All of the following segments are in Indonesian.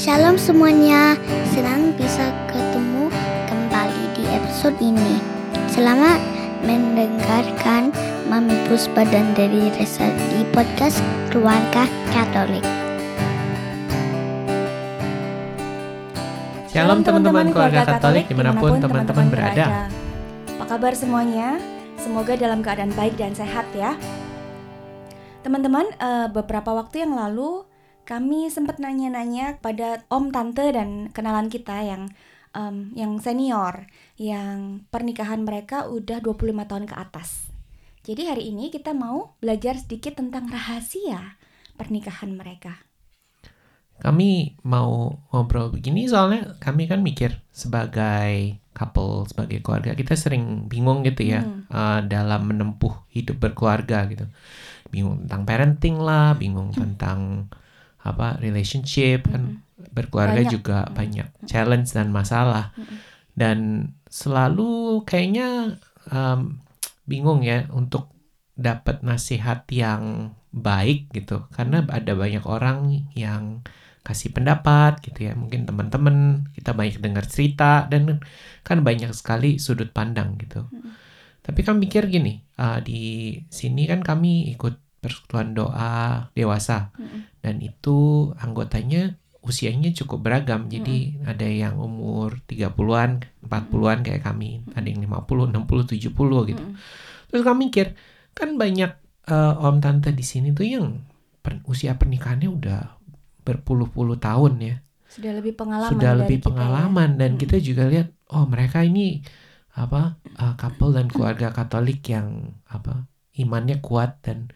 Shalom semuanya, senang bisa ketemu kembali di episode ini. Selamat mendengarkan Mami Puspa dan dari Resa di podcast Keluarga Katolik. Shalom teman-teman keluarga Katolik di mana pun teman-teman berada. Apa kabar semuanya? Semoga dalam keadaan baik dan sehat ya. Teman-teman, uh, beberapa waktu yang lalu kami sempat nanya-nanya pada om tante dan kenalan kita yang um, yang senior yang pernikahan mereka udah 25 tahun ke atas. Jadi hari ini kita mau belajar sedikit tentang rahasia pernikahan mereka. Kami mau ngobrol begini soalnya kami kan mikir sebagai couple, sebagai keluarga kita sering bingung gitu ya hmm. uh, dalam menempuh hidup berkeluarga gitu. Bingung tentang parenting lah, bingung tentang apa relationship mm -hmm. kan berkeluarga banyak. juga mm -hmm. banyak challenge dan masalah mm -hmm. dan selalu kayaknya um, bingung ya untuk dapat nasihat yang baik gitu karena ada banyak orang yang kasih pendapat gitu ya mungkin teman-teman kita banyak dengar cerita dan kan banyak sekali sudut pandang gitu mm -hmm. tapi kan mikir gini uh, di sini kan kami ikut persekutuan doa dewasa mm -hmm. dan itu anggotanya usianya cukup beragam jadi mm -hmm. ada yang umur 30-an 40-an kayak kami ada yang 50 60 70 gitu mm -hmm. terus kami mikir kan banyak uh, om tante di sini tuh yang per, usia pernikahannya udah berpuluh-puluh tahun ya sudah lebih pengalaman sudah lebih pengalaman ya. dan hmm. kita juga lihat oh mereka ini apa uh, couple dan keluarga Katolik yang apa imannya kuat dan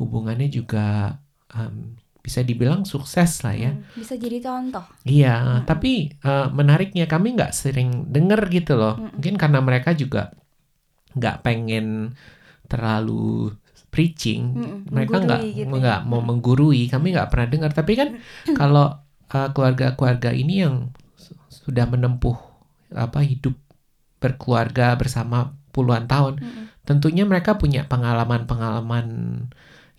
hubungannya juga um, bisa dibilang sukses lah ya. Hmm, bisa jadi contoh. Iya, hmm. tapi uh, menariknya kami nggak sering denger gitu loh. Hmm. Mungkin karena mereka juga nggak pengen terlalu preaching, hmm, mereka nggak gitu ya. nggak mau menggurui. Kami nggak pernah dengar. Tapi kan hmm. kalau uh, keluarga-keluarga ini yang sudah menempuh apa hidup berkeluarga bersama puluhan tahun, hmm. tentunya mereka punya pengalaman-pengalaman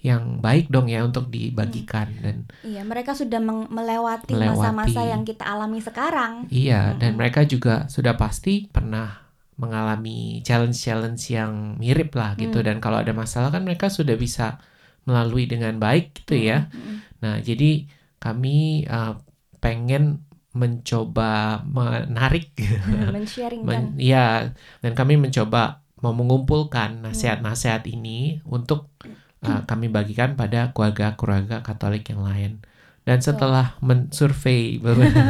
yang baik dong ya untuk dibagikan hmm. dan iya mereka sudah melewati masa-masa yang kita alami sekarang iya hmm. dan mereka juga sudah pasti pernah mengalami challenge-challenge yang mirip lah gitu hmm. dan kalau ada masalah kan mereka sudah bisa melalui dengan baik gitu ya hmm. hmm. nah jadi kami uh, pengen mencoba menarik men-sharing Men, ya dan kami mencoba mau mengumpulkan nasihat-nasihat ini untuk uh, kami bagikan pada keluarga-keluarga Katolik yang lain. Dan setelah mensurvei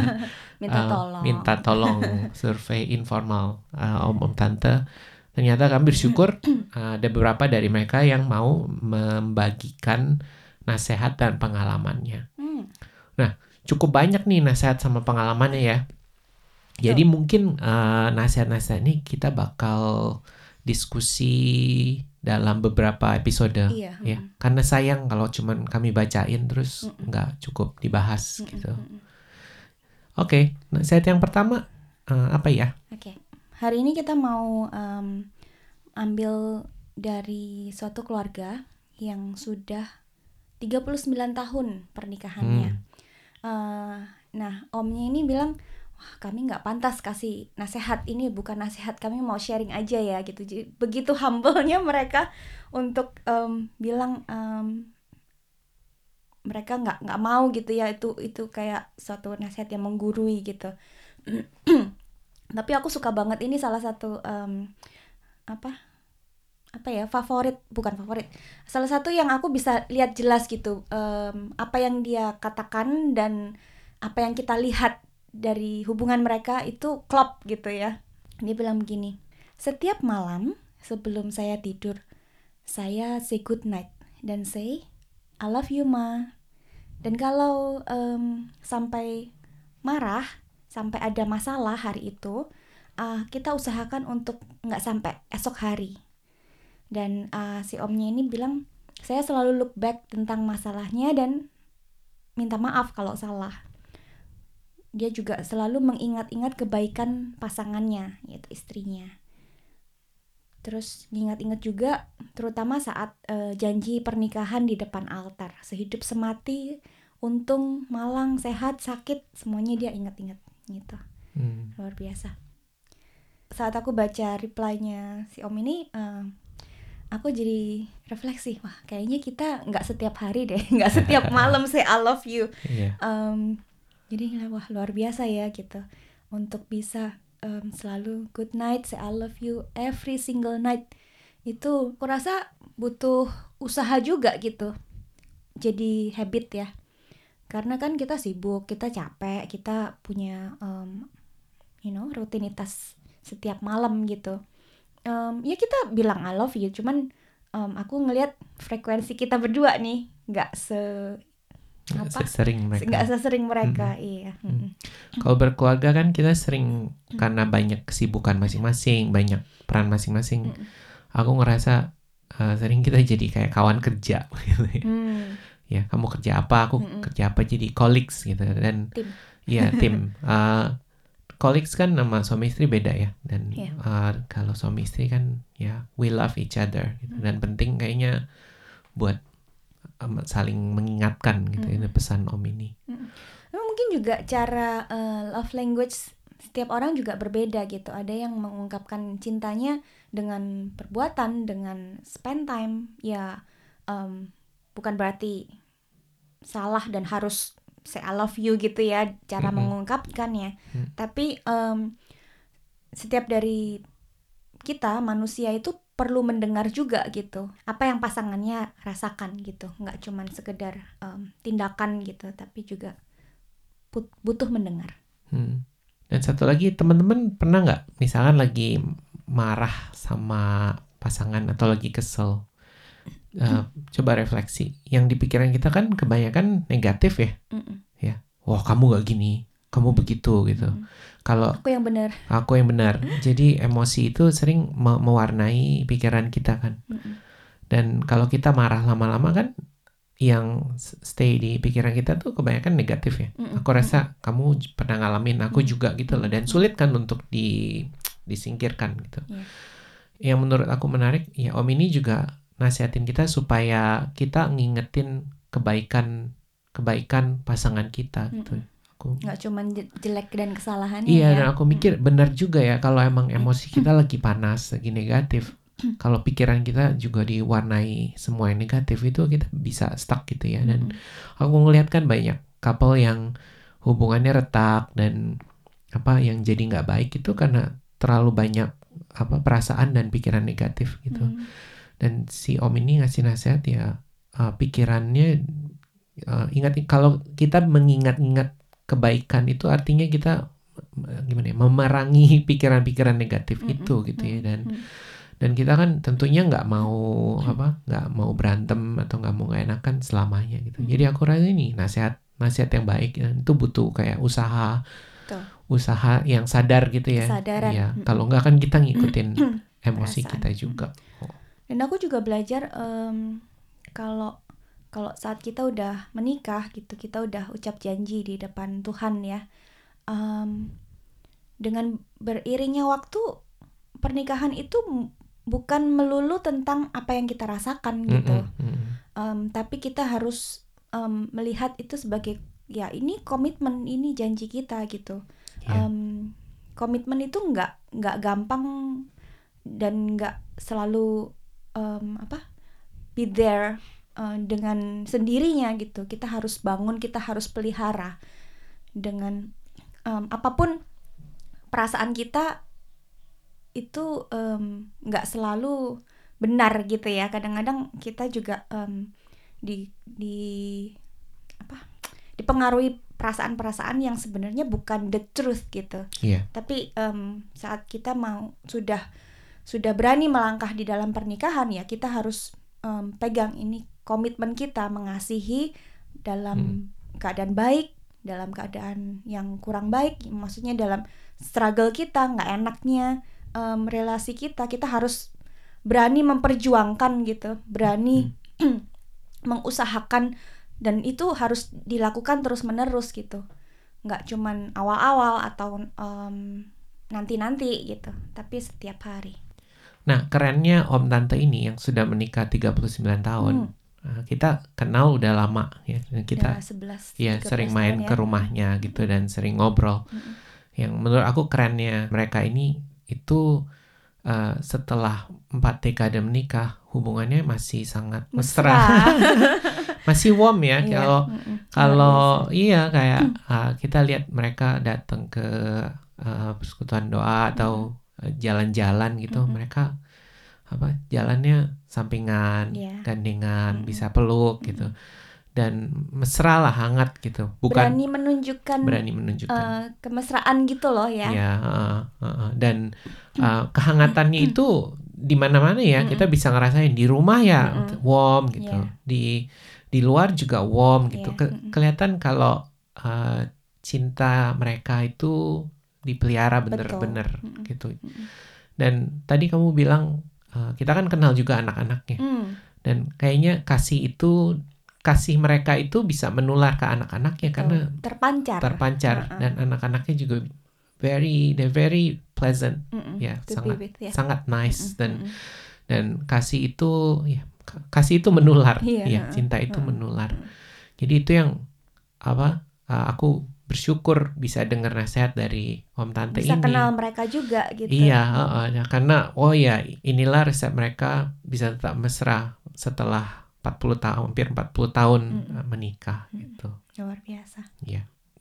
minta uh, tolong, minta tolong survei informal uh, om om tante, ternyata kami bersyukur uh, ada beberapa dari mereka yang mau membagikan nasihat dan pengalamannya. Hmm. Nah, cukup banyak nih nasihat sama pengalamannya ya. Jadi mungkin uh, nasihat-nasihat ini kita bakal diskusi dalam beberapa episode iya. ya karena sayang kalau cuman kami bacain terus nggak cukup dibahas mm -mm. gitu oke okay, set yang pertama uh, apa ya oke okay. hari ini kita mau um, ambil dari suatu keluarga yang sudah 39 tahun pernikahannya hmm. uh, nah omnya ini bilang kami nggak pantas kasih nasihat ini bukan nasihat kami mau sharing aja ya gitu. Jadi, begitu humble-nya mereka untuk um, bilang um, mereka nggak nggak mau gitu ya itu itu kayak suatu nasihat yang menggurui gitu. Tapi aku suka banget ini salah satu um, apa apa ya favorit bukan favorit salah satu yang aku bisa lihat jelas gitu um, apa yang dia katakan dan apa yang kita lihat dari hubungan mereka itu klop gitu ya. Dia bilang begini, setiap malam sebelum saya tidur, saya say good night dan say I love you ma. Dan kalau um, sampai marah, sampai ada masalah hari itu, uh, kita usahakan untuk nggak sampai esok hari. Dan uh, si omnya ini bilang, saya selalu look back tentang masalahnya dan minta maaf kalau salah dia juga selalu mengingat-ingat kebaikan pasangannya yaitu istrinya. Terus ingat-ingat juga terutama saat uh, janji pernikahan di depan altar. Sehidup semati untung malang sehat sakit semuanya dia ingat-ingat gitu. Hmm. luar biasa. Saat aku baca reply-nya si om ini eh, aku jadi refleksi wah kayaknya kita nggak setiap hari deh nggak setiap malam say I love you. Iya. Em, jadi wah luar biasa ya gitu. Untuk bisa em, selalu good night say I love you every single night. Itu aku rasa butuh usaha juga gitu. Jadi habit ya. Karena kan kita sibuk kita capek kita punya em, you know rutinitas setiap malam gitu. Em, ya kita bilang I love you cuman em, aku ngelihat frekuensi kita berdua nih nggak se apa? sering mereka. nggak sesering mereka iya Mm-mm. Kalau berkeluarga kan kita sering karena banyak kesibukan masing-masing, banyak peran masing-masing. Mm-mm. Aku ngerasa uh, sering kita jadi kayak kawan kerja gitu ya. Hmm, Ya, kamu kerja apa, aku Mm-mm. kerja apa jadi colleagues gitu dan tim Iya tim. Uh, colleagues kan nama suami istri beda ya. Dan Iya. uh, kalau suami istri kan ya we love each other. Gitu. Dan penting kayaknya buat saling mengingatkan gitu. Ini pesan om ini. Nah, mungkin juga cara eh, love language setiap orang juga berbeda gitu ada yang mengungkapkan cintanya dengan perbuatan dengan spend time ya em, bukan berarti salah dan harus say I love you gitu ya cara Mm-mm. mengungkapkannya Mm. tapi em, setiap dari kita manusia itu perlu mendengar juga gitu apa yang pasangannya rasakan gitu nggak cuman sekedar em, tindakan gitu tapi juga put- butuh mendengar Hmm. Dan satu lagi teman-teman pernah nggak misalkan lagi marah sama pasangan atau lagi kesel, Uh, coba refleksi. Yang di pikiran kita kan kebanyakan negatif ya. Mm-mm. Wah kamu gak gini, kamu begitu gitu. Mm. Kalau aku yang benar aku yang benar, jadi emosi itu sering me- mewarnai pikiran kita kan. Mm-mm. Dan kalau kita marah lama-lama kan, yang stay di pikiran kita tuh kebanyakan negatif ya. Mm-mm. Aku rasa kamu pernah ngalamin, aku juga gitu loh. Dan sulit kan untuk di disingkirkan gitu. Iya. Yang menurut aku menarik, ya Om ini juga nasihatin kita supaya kita ngingetin kebaikan kebaikan pasangan kita gitu. Aku nggak cuman je- jelek dan kesalahannya Iya, ya dan aku mikir benar juga ya kalau emang emosi kita lagi panas, lagi negatif. Kalau pikiran kita juga diwarnai semua yang negatif itu kita bisa stuck gitu ya. Dan aku ngeliat kan banyak couple yang hubungannya retak dan apa yang jadi nggak baik itu karena terlalu banyak apa perasaan dan pikiran negatif gitu. Mm. Dan si Om ini ngasih nasihat ya uh, pikirannya uh, ingat kalau kita mengingat-ingat kebaikan itu artinya kita uh, gimana ya memerangi pikiran-pikiran negatif Mm-mm, itu gitu ya dan mm. dan kita kan tentunya nggak mau apa nggak mau berantem atau nggak mau nggak enakan selamanya gitu jadi aku rasa ini nasihat nasihat yang baik dan itu butuh kayak usaha Betul. usaha yang sadar gitu ya Kesadaran. Iya, Mm-mm. kalau nggak kan kita ngikutin emosi Perasaan. kita juga dan aku juga belajar em, kalau kalau saat kita udah menikah gitu kita udah ucap janji di depan Tuhan ya em, dengan beriringnya waktu pernikahan itu bukan melulu tentang apa yang kita rasakan gitu. Em, tapi kita harus em, melihat itu sebagai ya ini komitmen ini janji kita gitu. Em, komitmen itu nggak nggak gampang dan nggak selalu em, apa be there eh, dengan sendirinya gitu. Kita harus bangun kita harus pelihara dengan em, apa pun perasaan kita itu nggak selalu benar gitu ya. Kadang-kadang kita juga em, di di apa dipengaruhi perasaan-perasaan yang sebenarnya bukan the truth gitu. Iya. tapi em, saat kita mau sudah sudah berani melangkah di dalam pernikahan ya kita harus em, pegang ini komitmen kita mengasihi dalam keadaan baik dalam keadaan yang kurang baik maksudnya dalam struggle kita nggak enaknya em, relasi kita kita harus berani memperjuangkan gitu berani mengusahakan dan itu harus dilakukan terus menerus gitu. Nggak cuman awal-awal atau em, nanti-nanti gitu tapi setiap hari. Nah, kerennya Om Tante ini yang sudah menikah 39 tahun, Hmm. Uh, kita kenal udah lama ya. Kita Udah 11 ya 13 sering main tahun ke ya. rumahnya gitu dan sering ngobrol. Mm-mm. yang menurut aku kerennya mereka ini itu uh, setelah empat dekade menikah hubungannya masih sangat mesra, masih warm ya Iya, kalau mm-mm. kalau Luar iya kayak uh, kita lihat mereka datang ke uh, persekutuan doa atau uh, jalan-jalan gitu mereka apa jalannya sampingan Iya. gandengan Mm-mm. bisa peluk gitu. Dan mesra lah hangat gitu bukan berani menunjukkan berani menunjukkan. eh, kemesraan gitu loh ya. ya heeh, heeh. dan uh, kehangatannya itu di mana-mana ya kita bisa ngerasain. Di rumah ya warm gitu. Iya. di di luar juga warm gitu. Iya, Ke- kelihatan kalau uh, cinta mereka itu dipelihara bener-bener gitu. Dan tadi kamu bilang uh, kita kan kenal juga anak-anaknya Hmm, dan kayaknya kasih itu kasih mereka itu bisa menular ke anak-anaknya karena terpancar. terpancar Uh-uh. dan anak-anaknya juga very they're very pleasant Mm-mm. ya To sangat with, ya. sangat nice Mm-mm, dan mm-mm. dan kasih itu ya kasih itu menular Iya, ya cinta itu menular Mm. jadi itu yang apa uh, aku bersyukur bisa dengar nasihat dari om tante bisa ini kenal mereka juga gitu. iya heeh, ya, karena oh ya inilah resep mereka bisa tetap mesra setelah 40 tahun hampir 40 tahun Mm-mm. uh, menikah Mm-mm. gitu Luar biasa.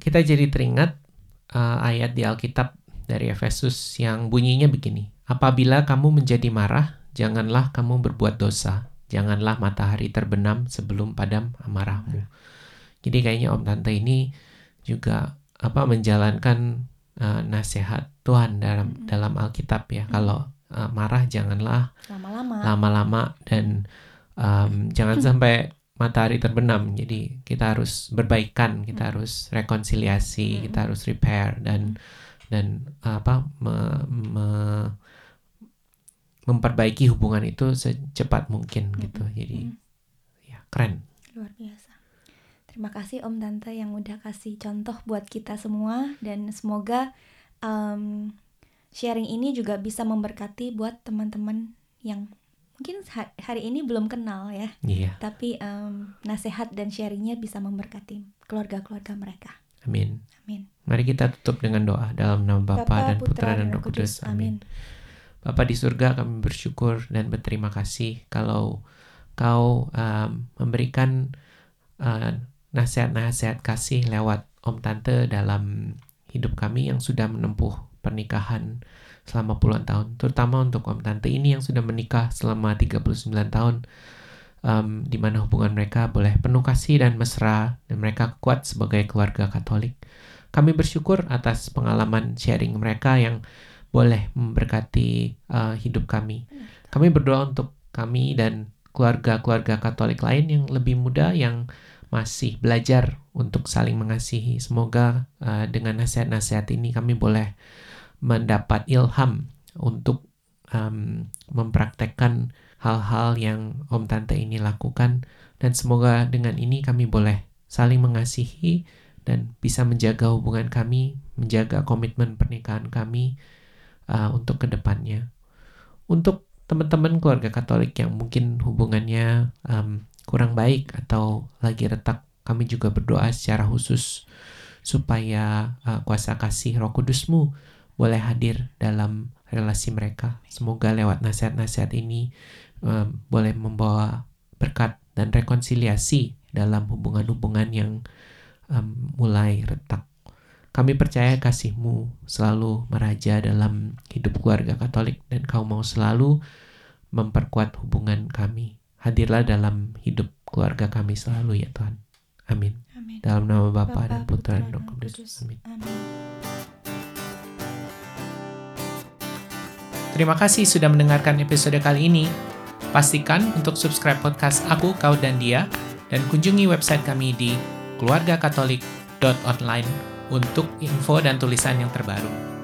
kita jadi teringat uh, ayat di Alkitab dari Efesus yang bunyinya begini. Apabila kamu menjadi marah, janganlah kamu berbuat dosa. Janganlah matahari terbenam sebelum padam amarahmu. Jadi kayaknya Om Tante ini juga apa menjalankan uh, nasihat Tuhan dalam Mm-mm. dalam Alkitab ya. Kalau uh, marah janganlah Lama-lama. lama-lama dan um, jangan sampai matahari terbenam. Jadi kita harus berbaikan, kita harus rekonsiliasi, Mm. kita harus repair dan dan apa me- me- memperbaiki hubungan itu secepat mungkin gitu. Jadi Mm. ya keren. Luar biasa. Terima kasih Om Tante yang udah kasih contoh buat kita semua dan semoga um, sharing ini juga bisa memberkati buat teman-teman yang mungkin ha- hari ini belum kenal ya, Iya, tapi um, nasihat dan sharingnya bisa memberkati keluarga-keluarga mereka. amin. Amin. Mari kita tutup dengan doa dalam nama Bapa dan Putra dan Roh Kudus. Amin. Bapa di surga kami bersyukur dan berterima kasih kalau kau um, memberikan uh, nasihat-nasihat kasih lewat Om Tante dalam hidup kami yang sudah menempuh pernikahan selama puluhan tahun. Terutama untuk Om Tante ini yang sudah menikah selama 39 tahun um, di mana hubungan mereka boleh penuh kasih dan mesra dan mereka kuat sebagai keluarga Katolik. Kami bersyukur atas pengalaman sharing mereka yang boleh memberkati uh, hidup kami. Kami berdoa untuk kami dan keluarga-keluarga Katolik lain yang lebih muda yang masih belajar untuk saling mengasihi. Semoga uh, dengan nasihat-nasihat ini kami boleh mendapat ilham untuk um, mempraktekkan hal-hal yang Om Tante ini lakukan dan semoga dengan ini kami boleh saling mengasihi dan bisa menjaga hubungan kami, menjaga komitmen pernikahan kami uh, untuk ke depannya. Untuk teman-teman keluarga Katolik yang mungkin hubungannya um, kurang baik atau lagi retak, kami juga berdoa secara khusus supaya uh, kuasa kasih Roh Kudusmu boleh hadir dalam relasi mereka. Semoga lewat nasihat-nasihat ini um, boleh membawa berkat dan rekonsiliasi dalam hubungan-hubungan yang um, mulai retak. Kami percaya kasihmu selalu meraja dalam hidup keluarga Katolik dan kau mau selalu memperkuat hubungan kami. Hadirlah dalam hidup keluarga kami selalu ya Tuhan. Amin. Amin. Dalam nama Bapa dan Putra dan Roh. Kudus. Amin. Amin. Terima kasih sudah mendengarkan episode kali ini. Pastikan untuk subscribe podcast Aku, Kau, dan Dia dan kunjungi website kami di keluargakatolik.online untuk info dan tulisan yang terbaru.